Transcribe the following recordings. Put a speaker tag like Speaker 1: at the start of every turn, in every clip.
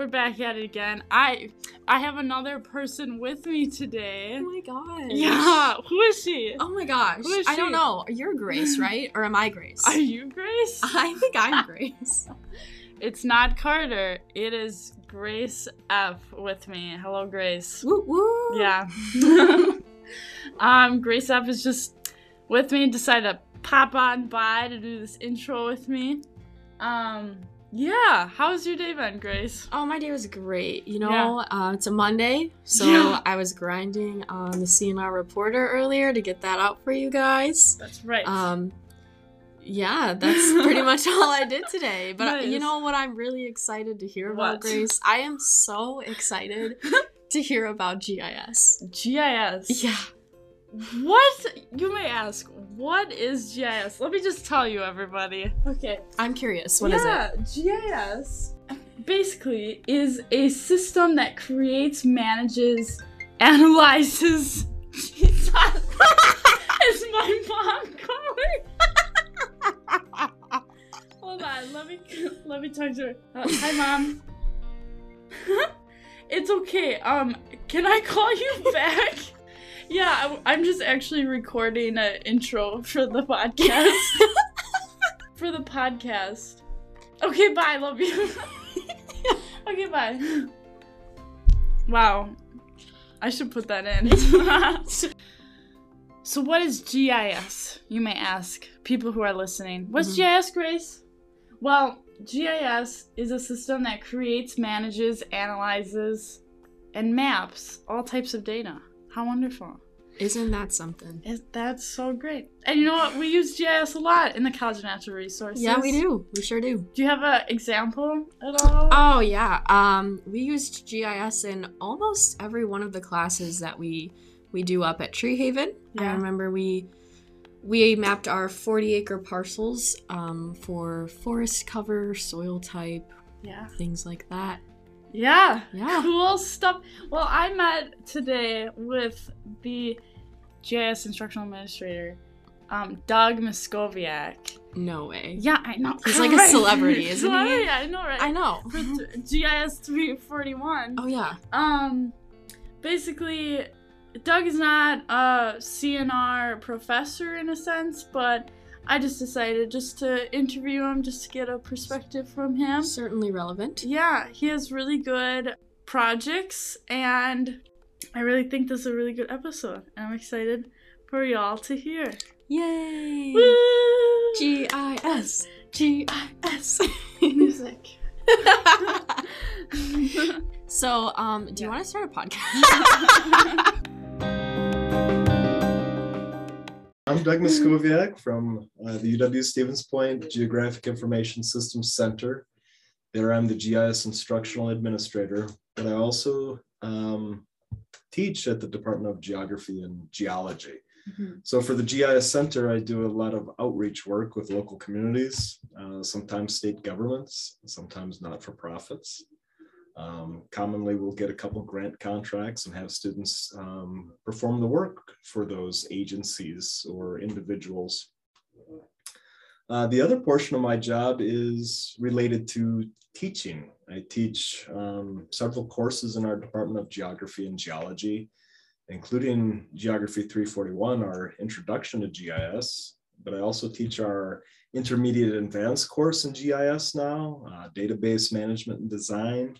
Speaker 1: We're back at it again. I I have another person with me today.
Speaker 2: Oh my gosh.
Speaker 1: Yeah, who is she?
Speaker 2: Oh my gosh.
Speaker 1: Who is she?
Speaker 2: I don't know. You're Grace, right? Or am I Grace?
Speaker 1: Are you Grace?
Speaker 2: I think I'm Grace.
Speaker 1: It's not Carter. It is Grace F with me. Hello, Grace.
Speaker 2: woo woo.
Speaker 1: Yeah. um, Grace F is just with me. And decided to pop on by to do this intro with me. Um, yeah. How's your day been, Grace?
Speaker 2: Oh, my day was great. You know,
Speaker 1: Yeah.
Speaker 2: uh, it's a Monday, so
Speaker 1: Yeah.
Speaker 2: I was grinding on the CNR reporter earlier to get that out for you guys.
Speaker 1: That's right.
Speaker 2: Um, yeah, that's pretty much all I did today. But uh, you know what I'm really excited to hear about,
Speaker 1: What?
Speaker 2: Grace? I am so excited to hear about GIS.
Speaker 1: GIS.
Speaker 2: Yeah.
Speaker 1: What you may ask? What is GIS? Let me just tell you, everybody. Okay.
Speaker 2: I'm curious. What is it?
Speaker 1: yeah, GIS basically is a system that creates, manages, analyzes. Jesus. is my mom calling? Hold on, let me let me talk to her. Uh, hi, mom. it's okay. Um, can I call you back? Yeah, I, am just actually recording an intro for the podcast. for the podcast. Okay, bye. Love you. okay, bye. Wow. I should put that in. so, what is GIS? You may ask people who are listening. What's
Speaker 2: Mhm.
Speaker 1: GIS, Grace? Well, GIS is a system that creates, manages, analyzes, and maps all types of data. How wonderful.
Speaker 2: Isn't that something?
Speaker 1: Is that's so great. And you know what? We use GIS a lot in the College of Natural Resources.
Speaker 2: Yeah, we do. We sure do.
Speaker 1: Do you have an example at all?
Speaker 2: Oh yeah. Um, we used GIS in almost every one of the classes that we we do up at Tree Haven. I remember we we mapped our 40 acre parcels um, for forest cover, soil type,
Speaker 1: yeah.
Speaker 2: things like that.
Speaker 1: Yeah.
Speaker 2: Yeah.
Speaker 1: Cool stuff. Well, I met today with the GIS instructional administrator, um, Doug Miskowiak.
Speaker 2: No way.
Speaker 1: Yeah, I know.
Speaker 2: He's like a celebrity, isn't he?
Speaker 1: I know, right?
Speaker 2: I know.
Speaker 1: For GIS 341.
Speaker 2: oh yeah.
Speaker 1: Um, basically, Doug is not a CNR professor in a sense, but I just decided just to interview him just to get a perspective from him.
Speaker 2: Certainly relevant.
Speaker 1: Yeah, he has really good projects, and I really think this is a really good episode. And I'm excited for y'all to hear.
Speaker 2: Yay!
Speaker 1: Woo!
Speaker 2: GIS. GIS.
Speaker 1: music.
Speaker 2: so, um, do you want to start a podcast?
Speaker 3: I'm Doug Miskowiak from uh, the UW Stevens Point Geographic Information Systems Center. There, I'm the GIS instructional administrator, but I also um, teach at the Department of Geography and Geology.
Speaker 1: Mhm.
Speaker 3: So, for the GIS Center, I do a lot of outreach work with local communities, uh, sometimes state governments, sometimes not for profits. Um, commonly, we'll get a couple grant contracts and have students um, perform the work for those agencies or individuals. Uh, the other portion of my job is related to teaching. I teach um, several courses in our Department of Geography and Geology, including Geography 341, our introduction to GIS, but I also teach our intermediate advanced course in GIS now, uh, database management and design,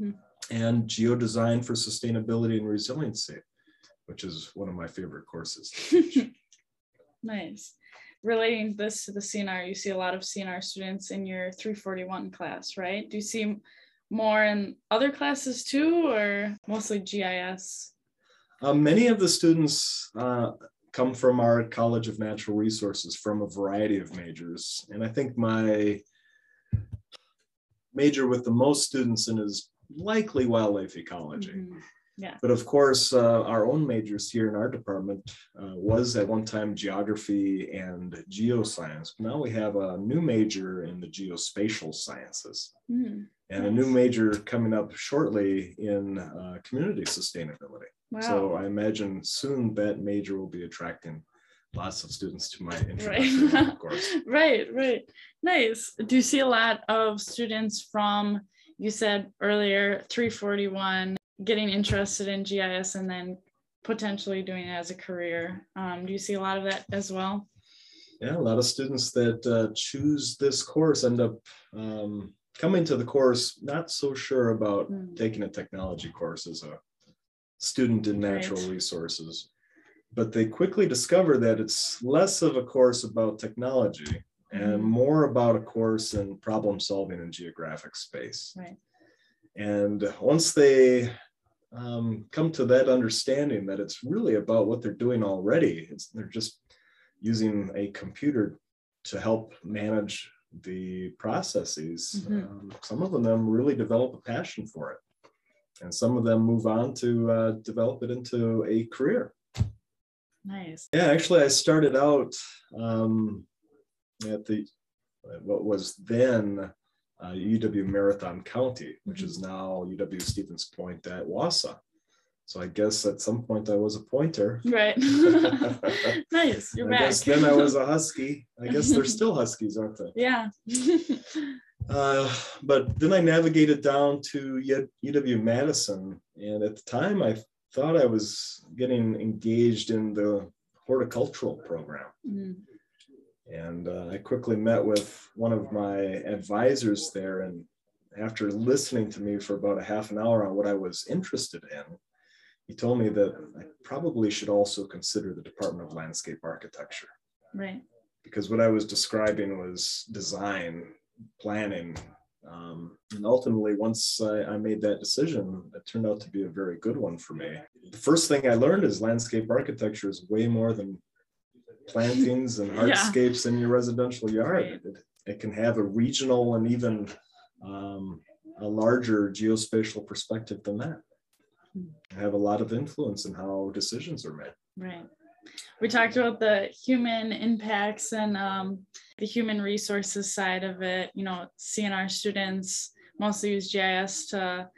Speaker 1: Mhm.
Speaker 3: and geodesign for sustainability and resiliency, which is one of my favorite courses.
Speaker 1: Nice. Relating this to the CNR, you see a lot of CNR students in your 341 class, right? Do you see more in other classes too, or mostly GIS?
Speaker 3: Uh, many of the students uh, come from our College of Natural Resources from a variety of majors. And I think my major with the most students in is likely wildlife ecology.
Speaker 1: Mhm.
Speaker 3: But of course, uh, our own majors here in our department uh, was at one time geography and geoscience. Now we have a new major in the geospatial sciences
Speaker 1: Mhm.
Speaker 3: and a new major coming up shortly in uh, community sustainability.
Speaker 1: Wow.
Speaker 3: So I imagine soon that major will be attracting lots of students to my introductory
Speaker 1: Right.
Speaker 3: course.
Speaker 1: right, right. Nice. Do you see a lot of students from, you said earlier, 341, getting interested in GIS and then potentially doing it as a career? Um, do you see a lot of that as well?
Speaker 3: Yeah, a lot of students that uh, choose this course end up um, coming to the course not so sure about
Speaker 1: Mm.
Speaker 3: taking a technology course as a student in natural
Speaker 1: Right.
Speaker 3: resources. But they quickly discover that it's less of a course about technology and
Speaker 1: Mhm.
Speaker 3: more about a course in problem solving in geographic space.
Speaker 1: Right.
Speaker 3: And once they um, come to that understanding that it's really about what they're doing already, it's, they're just using a computer to help manage the processes.
Speaker 1: Mhm.
Speaker 3: Um, some of them really develop a passion for it, and some of them move on to uh, develop it into a career.
Speaker 1: Nice.
Speaker 3: Yeah, actually, I started out um, at the what was then uh, UW Marathon County, which is now UW Stevens Point at Wausau. So I guess at some point I was a pointer.
Speaker 1: Right. nice. You're
Speaker 3: I
Speaker 1: back.
Speaker 3: guess then I was a husky. I guess they're still huskies, aren't they?
Speaker 1: yeah.
Speaker 3: Uh, but then I navigated down to UW Madison, and at the time I thought I was getting engaged in the horticultural program.
Speaker 1: Mm,
Speaker 3: And uh, I quickly met with one of my advisors there. And after listening to me for about a half an hour on what I was interested in, he told me that I probably should also consider the Department of Landscape Architecture
Speaker 1: right.
Speaker 3: because what I was describing was design, planning. Um, and ultimately, once I, I made that decision, it turned out to be a very good one for me. The first thing I learned is landscape architecture is way more than plantings and
Speaker 1: Yeah.
Speaker 3: hardscapes in your residential yard.
Speaker 1: Right.
Speaker 3: It, it can have a regional and even um, a larger geospatial perspective than that.
Speaker 1: Hmm.
Speaker 3: Have a lot of influence in how decisions are made.
Speaker 1: Right. We talked about the human impacts and um, the human resources side of it. You know, our students mostly use GIS to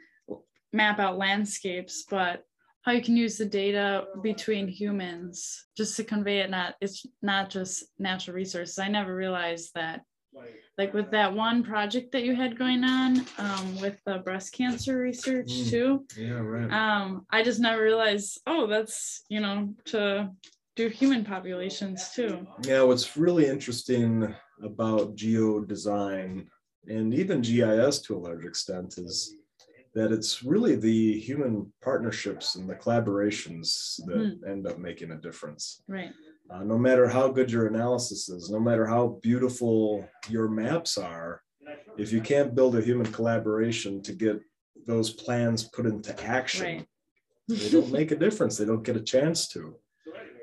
Speaker 1: map out landscapes, but how you can use the data between humans just to convey it. Not it's not just natural resources. I never realized that. Like with that one project that you had going on um, with the breast cancer research
Speaker 3: Mm.
Speaker 1: too
Speaker 3: Yeah, right.
Speaker 1: um i just never realized oh that's you know to do human populations too
Speaker 3: Yeah, what's really interesting about geo design and even GIS to a large extent is that it's really the human partnerships and the collaborations that end up making a difference.
Speaker 1: right
Speaker 3: Uh, no matter how good your analysis is, no matter how beautiful your maps are, if you can't build a human collaboration to get those plans put into action,
Speaker 1: Right.
Speaker 3: they don't make a difference. They don't get a chance to.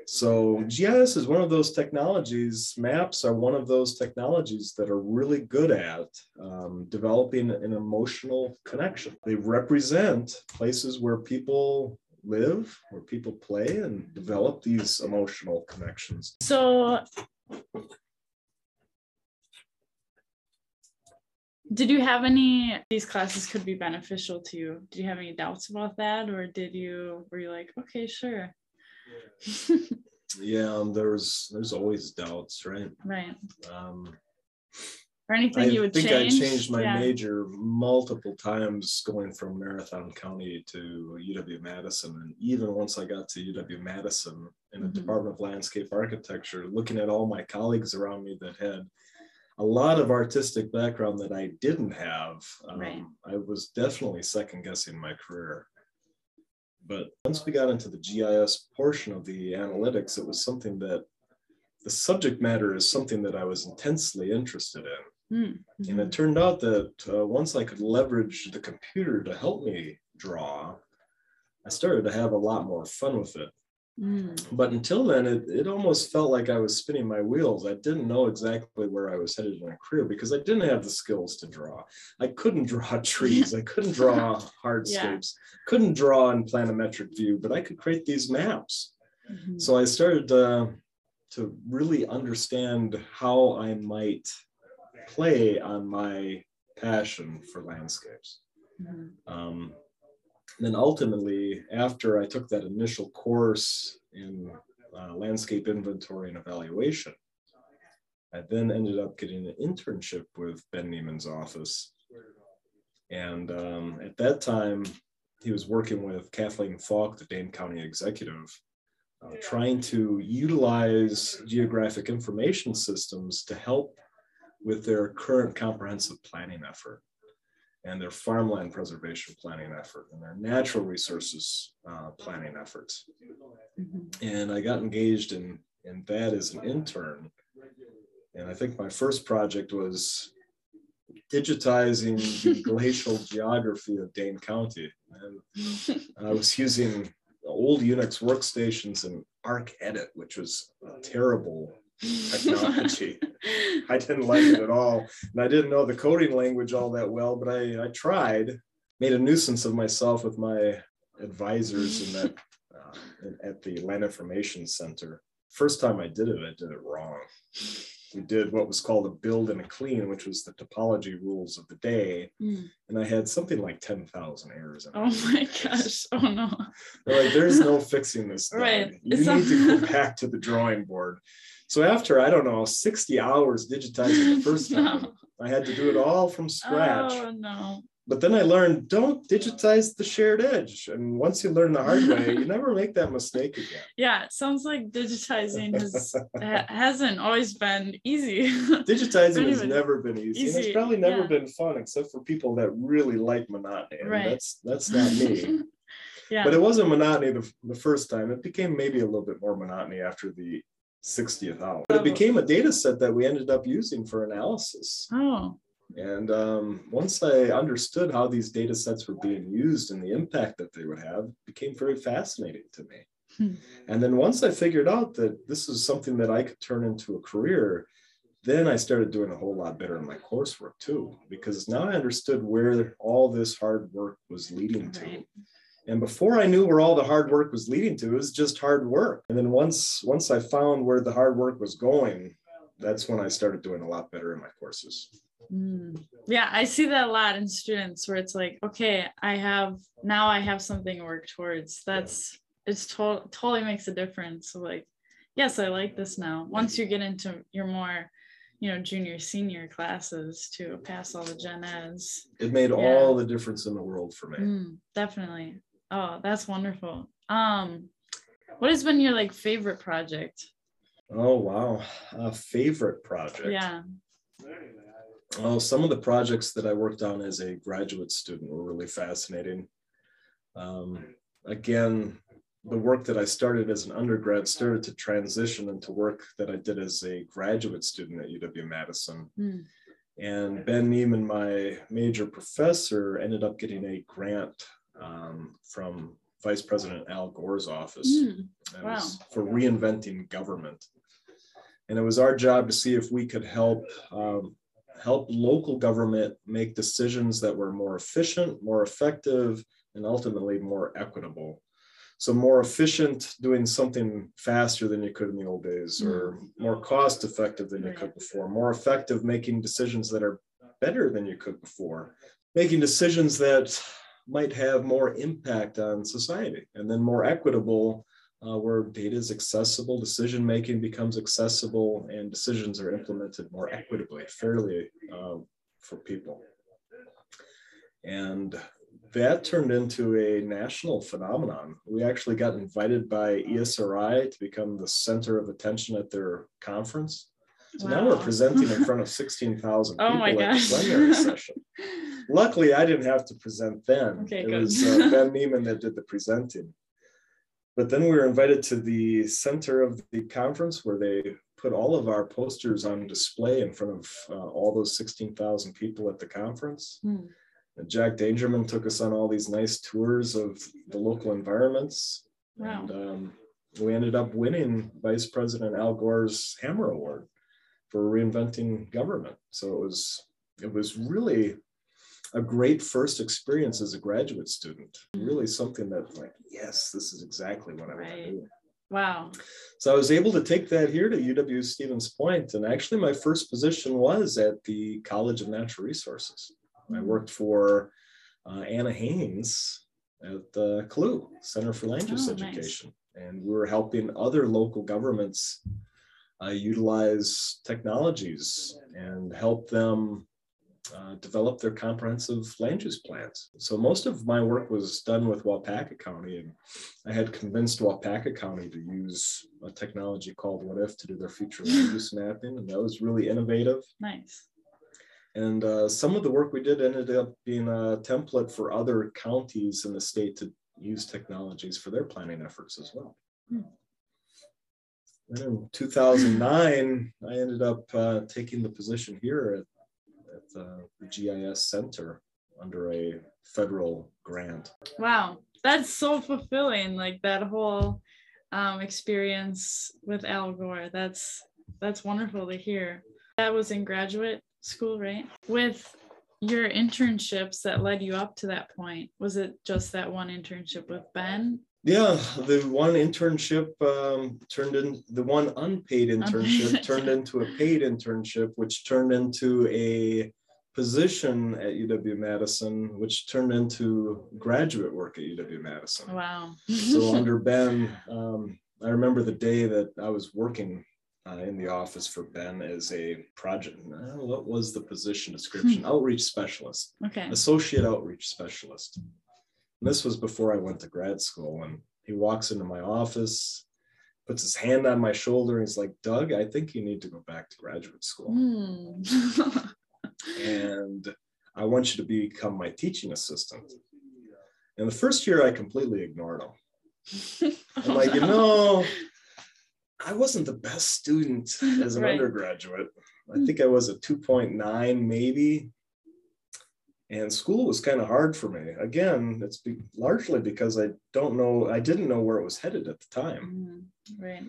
Speaker 3: So GIS is one of those technologies. Maps are one of those technologies that are really good at um, developing an emotional connection. They represent places where people live, where people play, and develop these emotional connections.
Speaker 1: so did you have any these classes could be beneficial to you did you have any doubts about that or did you were you like okay sure
Speaker 3: Yeah, um, there's there's always doubts, right?
Speaker 1: right
Speaker 3: Um,
Speaker 1: or anything
Speaker 3: I
Speaker 1: you would
Speaker 3: think
Speaker 1: change
Speaker 3: I think I changed my
Speaker 1: Yeah.
Speaker 3: major multiple times going from Marathon County to UW Madison. And even once I got to UW Madison in the
Speaker 1: Mhm.
Speaker 3: Department of Landscape Architecture, looking at all my colleagues around me that had a lot of artistic background that I didn't have, um,
Speaker 1: Right.
Speaker 3: I was definitely second guessing my career. But once we got into the GIS portion of the analytics, it was something that the subject matter is something that I was intensely interested in.
Speaker 1: Mm,
Speaker 3: And it turned out that uh, once I could leverage the computer to help me draw, I started to have a lot more fun with it.
Speaker 1: Mm,
Speaker 3: But until then, it, it almost felt like I was spinning my wheels. I didn't know exactly where I was headed in a career because I didn't have the skills to draw. I couldn't draw trees. I couldn't draw hardscapes. Couldn't draw in planimetric view, but I could create these maps.
Speaker 1: mhm.
Speaker 3: So I started uh, to really understand how I might play on my passion for landscapes.
Speaker 1: Mhm.
Speaker 3: Um, then ultimately, after I took that initial course in uh, landscape inventory and evaluation. I then ended up getting an internship with Ben Niemann's office. And um, at that time, he was working with Kathleen Falk, the Dane County executive, uh, trying to utilize geographic information systems to help with their current comprehensive planning effort and their farmland preservation planning effort and their natural resources uh, planning efforts. Mm-hmm. And I got engaged in, in that as an intern. And I think my first project was digitizing the glacial geography of Dane County. And I was using old Unix workstations and ArcEdit, which was a terrible technology. I didn't like it at all. And I didn't know the coding language all that well, but I, I tried, made a nuisance of myself with my advisors in that uh, at the Land Information Center. First time I did it, I did it wrong. We did what was called a build and a clean, which was the topology rules of the day. Mm. And I had something like 10,000 errors.
Speaker 1: oh my gosh. Oh no.
Speaker 3: They're like, there's no fixing this. Right. You it's need to go back to the drawing board. So after I don't know 60 hours digitizing the first time. I had to do it all from scratch.
Speaker 1: Oh no.
Speaker 3: But then I learned don't digitize the shared edge. And once you learn the hard way, you never make that mistake again.
Speaker 1: Yeah, it sounds like digitizing has hasn't always been easy.
Speaker 3: digitizing has never been easy. easy. And it's probably never yeah. been fun except for people that really like monotony. And right. that's that's not me. yeah. But it wasn't monotony the, the first time. It became maybe a little bit more monotony after the 60th hour. But it became a data set that we ended up using for analysis.
Speaker 1: Oh.
Speaker 3: And um, once I understood how these data sets were being used and the impact that they would have, became very fascinating to me. Hmm. And then once I figured out that this is something that I could turn into a career, then I started doing a whole lot better in my coursework too, because now I understood where all this hard work was leading to. And before I knew where all the hard work was leading to, it was just hard work. And then once once I found where the hard work was going, that's when I started doing a lot better in my courses.
Speaker 1: Mm. Yeah, I see that a lot in students where it's like, okay, I have now I have something to work towards. That's it's to- totally makes a difference. So like, yes, I like this now. Once you get into your more you know junior senior classes to pass all the gen eds
Speaker 3: it made yeah. all the difference in the world for me
Speaker 1: mm, definitely Oh, that's wonderful. Um, what has been your like favorite project?
Speaker 3: Oh wow, a favorite project.
Speaker 1: Yeah.
Speaker 3: Oh, some of the projects that I worked on as a graduate student were really fascinating. Um, again, the work that I started as an undergrad started to transition into work that I did as a graduate student at UW Madison. Mm. And Ben Niemann, my major professor, ended up getting a grant um, from Vice President Al Gore's office. Mm, wow. for reinventing government. And it was our job to see if we could help um, help local government make decisions that were more efficient, more effective, and ultimately more equitable. So more efficient doing something faster than you could in the old days, or hmm. more cost effective than you could before, more effective making decisions that are better than you could before, making decisions that might have more impact on society and then more equitable uh, where data is accessible, decision making becomes accessible, and decisions are implemented more equitably, fairly uh, for people. And that turned into a national phenomenon. We actually got invited by ESRI to become the center of attention at their conference. So wow. now we're presenting in front of 16,000 people oh at the plenary session. Luckily, I didn't have to present then. Okay, it good. was uh, Ben Niemann that did the presenting. But then we were invited to the center of the conference where they put all of our posters on display in front of uh, all those 16,000 people at the conference. Hmm. And Jack Dangermond took us on all these nice tours of the local environments. Wow. And um, we ended up winning Vice President Al Gore's Hammer Award for reinventing government. So it was it was really a great first experience as a graduate student. Really something that like, yes, this is exactly what I right. want to do.
Speaker 1: Wow.
Speaker 3: So I was able to take that here to UW Stevens Point, and actually my first position was at the College of Natural Resources. I hmm. worked for uh, Anna Haines at the CLUE Center for Land Use oh, Education. Nice and we were helping other local governments uh, utilize technologies and help them uh, develop their comprehensive land use plans. So most of my work was done with Waupaca County, and I had convinced Waupaca County to use a technology called What If to do their future land use mapping, and that was really innovative.
Speaker 1: Nice.
Speaker 3: And uh, some of the work we did ended up being a template for other counties in the state to use technologies for their planning efforts as well. Hmm. In 2009, I ended up uh, taking the position here at at uh, the GIS Center under a federal grant.
Speaker 1: Wow, that's so fulfilling! Like that whole um, experience with Al Gore. That's that's wonderful to hear. That was in graduate school, right? With your internships that led you up to that point, was it just that one internship with Ben?
Speaker 3: Yeah, the one internship um, turned in the one unpaid internship turned into a paid internship, which turned into a position at UW Madison, which turned into graduate work at UW Madison.
Speaker 1: Wow.
Speaker 3: so under Ben, um, I remember the day that I was working uh, in the office for Ben as a project. Uh, what was the position description? Outreach specialist.
Speaker 1: Okay.
Speaker 3: Associate outreach specialist. And this was before I went to grad school. And he walks into my office, puts his hand on my shoulder, and he's like, Doug, I think you need to go back to graduate school. Mm. and I want you to become my teaching assistant. And the first year, I completely ignored him. I'm like, you know, I wasn't the best student as an right. undergraduate. I think I was a 2.9 maybe. And school was kind of hard for me. Again, it's be- largely because I don't know, I didn't know where it was headed at the time.
Speaker 1: Mm, right.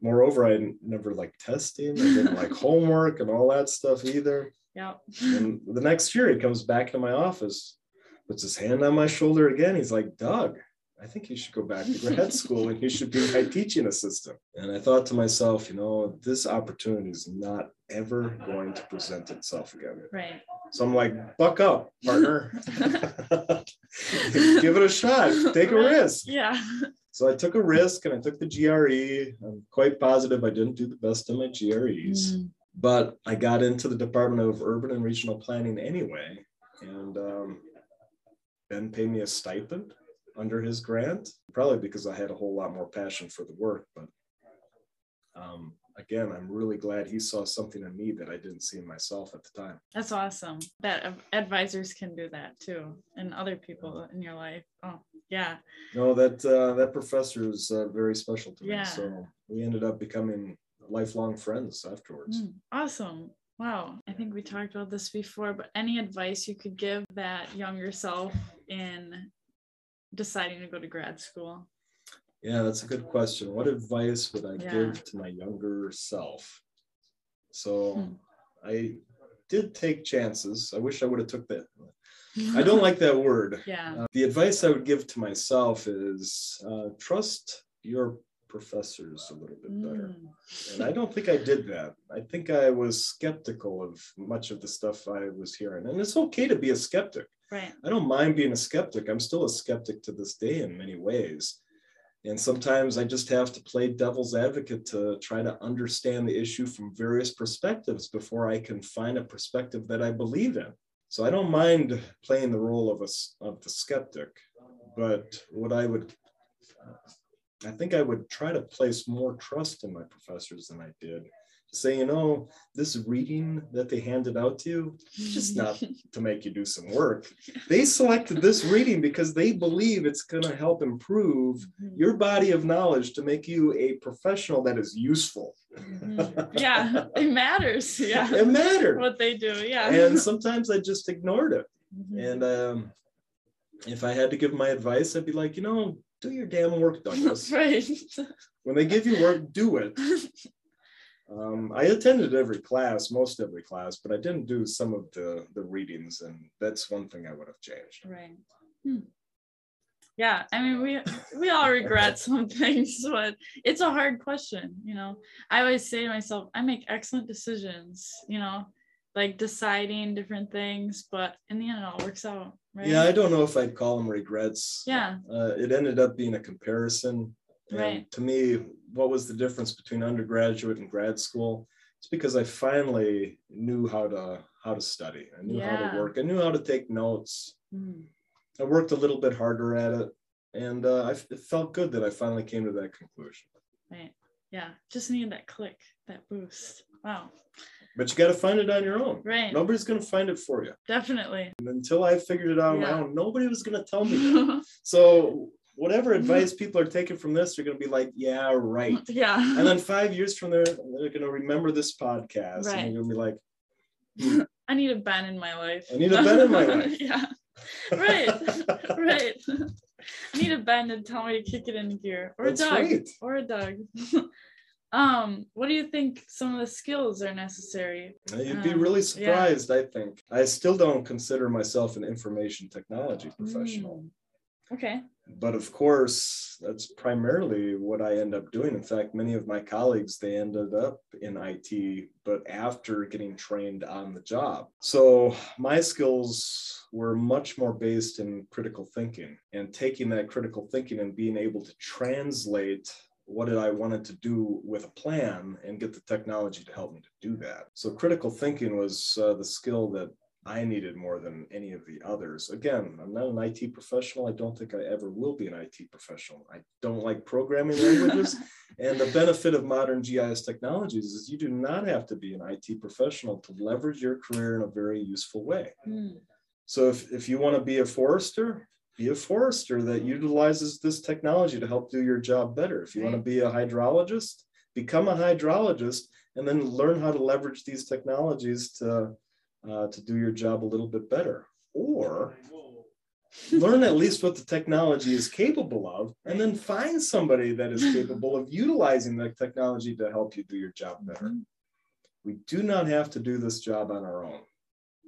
Speaker 3: Moreover, I never liked testing. I didn't like homework and all that stuff either.
Speaker 1: Yeah.
Speaker 3: and the next year, he comes back to my office, puts his hand on my shoulder again. He's like, Doug, I think you should go back to grad school and you should be my teaching assistant. And I thought to myself, you know, this opportunity is not ever going to present itself again.
Speaker 1: Right.
Speaker 3: So I'm like, buck up, partner. Give it a shot. Take a risk.
Speaker 1: Yeah.
Speaker 3: So I took a risk and I took the GRE. I'm quite positive I didn't do the best in my GREs, mm. but I got into the Department of Urban and Regional Planning anyway. And um, Ben paid me a stipend under his grant, probably because I had a whole lot more passion for the work. But um, again, I'm really glad he saw something in me that I didn't see in myself at the time.
Speaker 1: That's awesome. That advisors can do that too, and other people in your life. Oh, yeah.
Speaker 3: No, that uh, that professor is uh, very special to me. Yeah. So we ended up becoming lifelong friends afterwards. Mm,
Speaker 1: awesome. Wow. I think we talked about this before, but any advice you could give that younger self in deciding to go to grad school?
Speaker 3: Yeah, that's a good question. What advice would I yeah. give to my younger self? So hmm. I did take chances. I wish I would have took that. I don't like that word.
Speaker 1: Yeah.
Speaker 3: Uh, the advice I would give to myself is uh, trust your professors a little bit better. Mm. And I don't think I did that. I think I was skeptical of much of the stuff I was hearing. And it's okay to be a skeptic.
Speaker 1: Right.
Speaker 3: I don't mind being a skeptic. I'm still a skeptic to this day in many ways. And sometimes I just have to play devil's advocate to try to understand the issue from various perspectives before I can find a perspective that I believe in. So I don't mind playing the role of a of the skeptic, but what I would I think I would try to place more trust in my professors than I did say, you know, this reading that they handed out to you, just not to make you do some work. They selected this reading because they believe it's going to help improve mm-hmm. your body of knowledge to make you a professional that is useful.
Speaker 1: Mm-hmm. yeah, it matters. Yeah,
Speaker 3: it mattered
Speaker 1: what they do. Yeah,
Speaker 3: and sometimes I just ignored it. Mm-hmm. And um, if I had to give my advice, I'd be like, you know, do your damn work, Douglas.
Speaker 1: right.
Speaker 3: When they give you work, do it. Um, I attended every class, most every class, but I didn't do some of the the readings, and that's one thing I would have changed.
Speaker 1: Right. Hmm. Yeah, I mean, we we all regret some things, but it's a hard question. You know, I always say to myself, I make excellent decisions. You know, like deciding different things, but in the end, it all works out. right?
Speaker 3: Yeah, I don't know if I'd call them regrets.
Speaker 1: Yeah.
Speaker 3: Uh, it ended up being a comparison. And
Speaker 1: Right.
Speaker 3: To me, what was the difference between undergraduate and grad school? It's because I finally knew how to how to study. I knew how to work. I knew how to take notes.
Speaker 1: Mm.
Speaker 3: I worked a little bit harder at it, and uh, I, it felt good that I finally came to that conclusion.
Speaker 1: Right. Yeah. Just needed that click, that boost. Wow.
Speaker 3: But you got to find it on your own.
Speaker 1: Right.
Speaker 3: Nobody's going to find it for you.
Speaker 1: Definitely.
Speaker 3: And until I figured it out on my
Speaker 1: Yeah.
Speaker 3: own, nobody was going to tell me. So whatever advice people are taking from this, they're going to be like, "Yeah, right."
Speaker 1: yeah.
Speaker 3: And then five years from there, they're going to remember this podcast,
Speaker 1: Right.
Speaker 3: and they're going to be like,
Speaker 1: I need a Ben in my life.
Speaker 3: I need a Ben in my life.
Speaker 1: yeah. Right. right. I need a Ben to tell me to kick it into gear. Or
Speaker 3: That's
Speaker 1: a dog.
Speaker 3: right.
Speaker 1: Or a dog. um, what do you think some of the skills are necessary?
Speaker 3: You'd be
Speaker 1: Um,
Speaker 3: really
Speaker 1: yeah.
Speaker 3: surprised, I think. I still don't consider myself an information technology professional.
Speaker 1: Mm. Okay.
Speaker 3: But of course, that's primarily what I end up doing. In fact, many of my colleagues, they ended up in IT, but after getting trained on the job. So my skills were much more based in critical thinking and taking that critical thinking and being able to translate what did I wanted to do with a plan and get the technology to help me to do that. So critical thinking was uh, the skill that I needed more than any of the others. Again, I'm not an IT professional. I don't think I ever will be an IT professional. I don't like programming languages. and the benefit of modern GIS technologies is you do not have to be an IT professional to leverage your career in a very useful way.
Speaker 1: Mm.
Speaker 3: So if, if you want to be a forester, be a forester that utilizes this technology to help do your job better. If you want to be a hydrologist, become a hydrologist and then learn how to leverage these technologies to uh, to do your job a little bit better. Or learn at least what the technology is capable of and then find somebody that is capable of utilizing the technology to help you do your job better. We do not have to do this job on our own.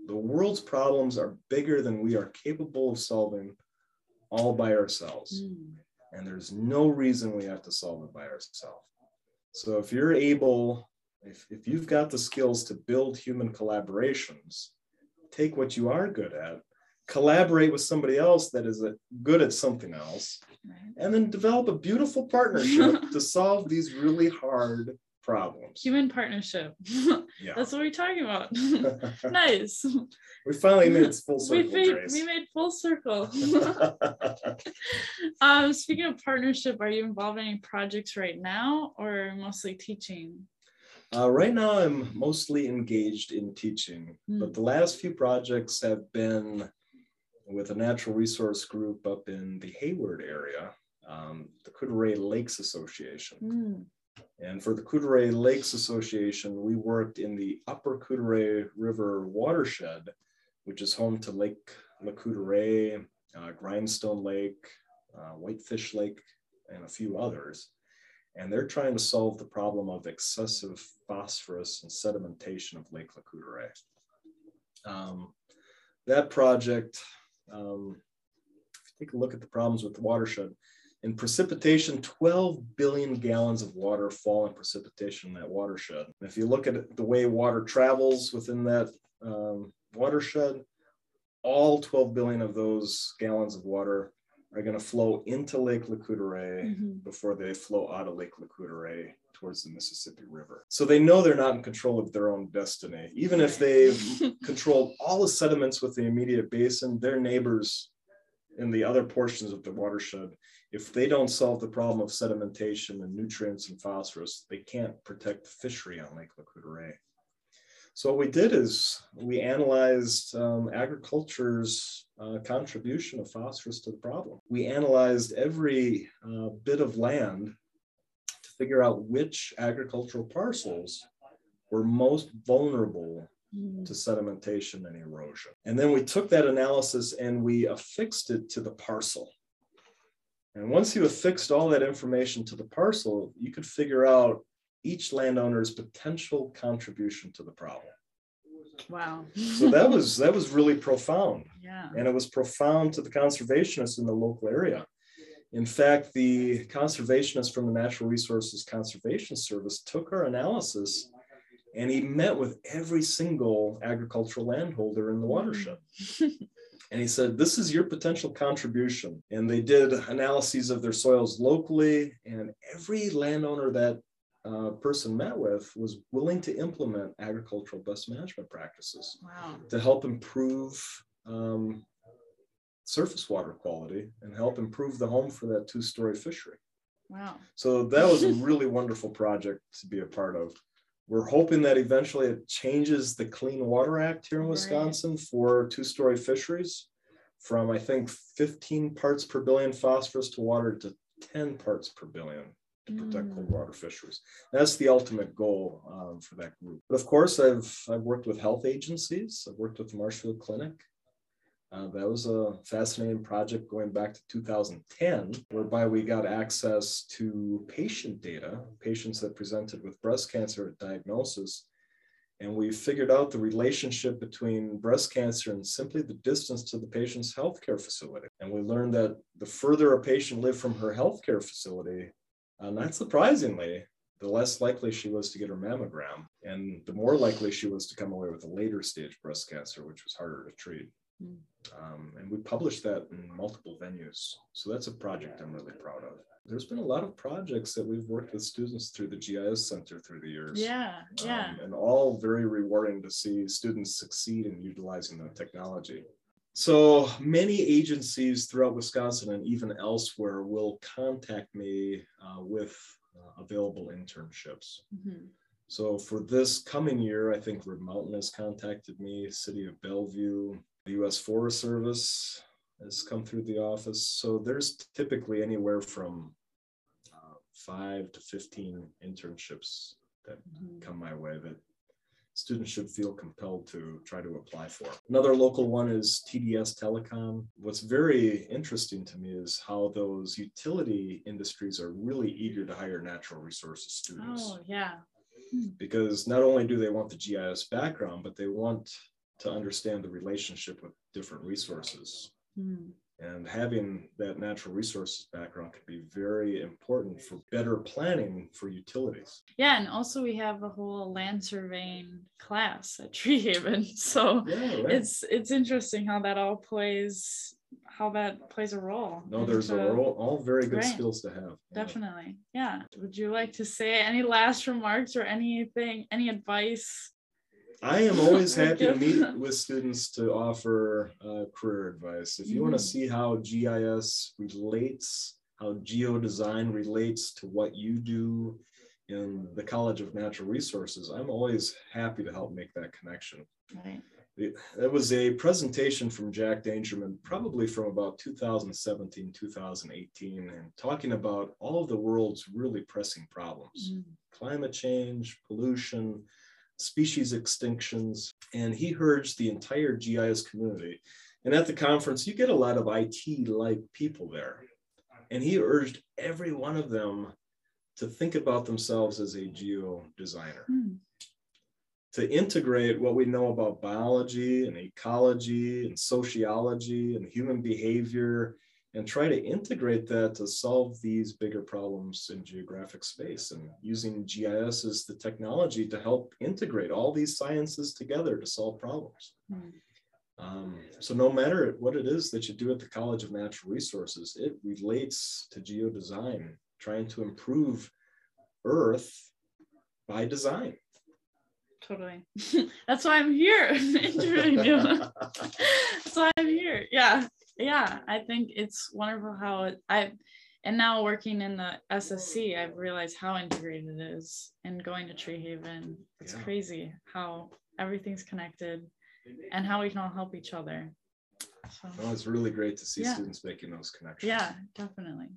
Speaker 3: The world's problems are bigger than we are capable of solving all by ourselves.
Speaker 1: Mm.
Speaker 3: And there's no reason we have to solve it by ourselves. So if you're able, if, if you've got the skills to build human collaborations, take what you are good at, collaborate with somebody else that is a, good at something else, and then develop a beautiful partnership to solve these really hard problems.
Speaker 1: Human partnership.
Speaker 3: Yeah.
Speaker 1: That's what we're talking about. nice.
Speaker 3: we finally made full
Speaker 1: We
Speaker 3: circle,
Speaker 1: made, we made full circle. um, speaking of partnership, are you involved in any projects right now or mostly teaching?
Speaker 3: Uh, right now, I'm mostly engaged in teaching,
Speaker 1: Hmm.
Speaker 3: but the last few projects have been with a natural resource group up in the Hayward area, um, the Courte Oreilles Lakes Association.
Speaker 1: Mm.
Speaker 3: And for the Courte Oreilles Lakes Association, we worked in the Upper Couderay River watershed, which is home to Lake Lac Courte Oreilles, uh, Grindstone Lake, uh, Whitefish Lake, and a few others. And they're trying to solve the problem of excessive phosphorus and sedimentation of Lake Lac Courte Oreilles. Um, that project, um, take a look at the problems with the watershed, in precipitation, 12 billion gallons of water fall in precipitation in that watershed. And if you look at the way water travels within that um, watershed, all 12 billion of those gallons of water are going to flow into Lake Lac Courte Oreilles
Speaker 1: Mhm.
Speaker 3: before they flow out of Lake Courte Oreilles towards the Mississippi River. So they know they're not in control of their own destiny. Even if they've controlled all the sediments with the immediate basin, their neighbors in the other portions of the watershed, if they don't solve the problem of sedimentation and nutrients and phosphorus, they can't protect the fishery on Lake Courte Oreilles. So what we did is we analyzed um, agriculture's uh, contribution of phosphorus to the problem. We analyzed every uh, bit of land to figure out which agricultural parcels were most vulnerable
Speaker 1: Mm.
Speaker 3: to sedimentation and erosion. And then we took that analysis and we affixed it to the parcel. And once you affixed all that information to the parcel, you could figure out each landowner's potential contribution to the problem.
Speaker 1: Wow.
Speaker 3: So that was that was really profound.
Speaker 1: yeah.
Speaker 3: And it was profound to the conservationists in the local area. In fact, the conservationist from the Natural Resources Conservation Service took our analysis and he met with every single agricultural landholder in the mm-hmm. watershed. And he said, This is your potential contribution. And they did analyses of their soils locally, and every landowner that uh, person met with was willing to implement agricultural best management practices
Speaker 1: Wow.
Speaker 3: to help improve um, surface water quality and help improve the home for that two story fishery.
Speaker 1: Wow.
Speaker 3: So that was a really wonderful project to be a part of. We're hoping that eventually it changes the Clean Water Act here in
Speaker 1: Right.
Speaker 3: Wisconsin for two-story fisheries from, I think, 15 parts per billion phosphorus to water to 10 parts per billion to protect
Speaker 1: Mm.
Speaker 3: cold water fisheries. That's the ultimate goal um, for that group. But of course, I've I've worked with health agencies. I've worked with the Marshfield Clinic. Uh, that was a fascinating project going back to 2010, whereby we got access to patient data, patients that presented with breast cancer at diagnosis. And we figured out the relationship between breast cancer and simply the distance to the patient's healthcare facility. And we learned that the further a patient lived from her healthcare facility, uh, not surprisingly, the less likely she was to get her mammogram, and the more likely she was to come away with a later stage breast cancer, which was harder to treat.
Speaker 2: Mm.
Speaker 3: Um, and we published that in multiple venues. So that's a project I'm really proud of. There's been a lot of projects that we've worked with students through the GIS Center through the years.
Speaker 1: Yeah. Yeah.
Speaker 3: Um, and all very rewarding to see students succeed in utilizing the technology. So many agencies throughout Wisconsin and even elsewhere will contact me uh, with uh, available internships.
Speaker 1: Mhm.
Speaker 3: So for this coming year, I think Rib Mountain has contacted me, City of Bellevue, the U.S. Forest Service has come through the office. So there's typically anywhere from uh, five to 15 internships that
Speaker 1: Mhm.
Speaker 3: come my way that students should feel compelled to try to apply for. Another local one is TDS Telecom. What's very interesting to me is how those utility industries are really eager to hire natural resources students
Speaker 1: Oh yeah.
Speaker 3: because not only do they want the GIS background, but they want to understand the relationship with different resources.
Speaker 1: Mm.
Speaker 3: And having that natural resources background could be very important for better planning for utilities.
Speaker 1: Yeah, and also we have a whole land surveying class at Tree Haven. So
Speaker 3: Yeah, right.
Speaker 1: it's it's interesting how that all plays how that plays a role.
Speaker 3: no, there's a,
Speaker 1: role,
Speaker 3: all, all very good
Speaker 1: Right.
Speaker 3: skills to have. Yeah.
Speaker 1: Definitely. Yeah. Would you like to say any last remarks or anything, any advice?
Speaker 3: I am always happy to meet with students to offer uh, career advice. If you want to see how GIS relates, how geodesign relates to what you do in the College of Natural Resources, I'm always happy to help make that connection.
Speaker 1: Right.
Speaker 3: It, it was a presentation from Jack Dangermond, probably from about 2017, 2018, and talking about all of the world's really pressing problems
Speaker 1: Mm.
Speaker 3: climate change, pollution, species extinctions, and he urged the entire GIS community. And at the conference, you get a lot of IT like people there. And he urged every one of them to think about themselves as a geo designer,
Speaker 1: Mm.
Speaker 3: to integrate what we know about biology and ecology and sociology and human behavior and try to integrate that to solve these bigger problems in geographic space and using GIS as the technology to help integrate all these sciences together to solve problems.
Speaker 1: Mm.
Speaker 3: Um, so no matter what it is that you do at the College of Natural Resources, it relates to geodesign, trying to improve Earth by design.
Speaker 1: Totally. That's why I'm here interviewing you. That's why I'm here. Yeah. Yeah. I think it's wonderful how it, I, and now working in the SSC, I've realized how integrated it is and going to Tree Haven. It's
Speaker 3: Yeah.
Speaker 1: crazy how everything's connected and how we can all help each other. So,
Speaker 3: Oh, it's really great to see
Speaker 1: Yeah.
Speaker 3: students making those connections.
Speaker 1: yeah, definitely.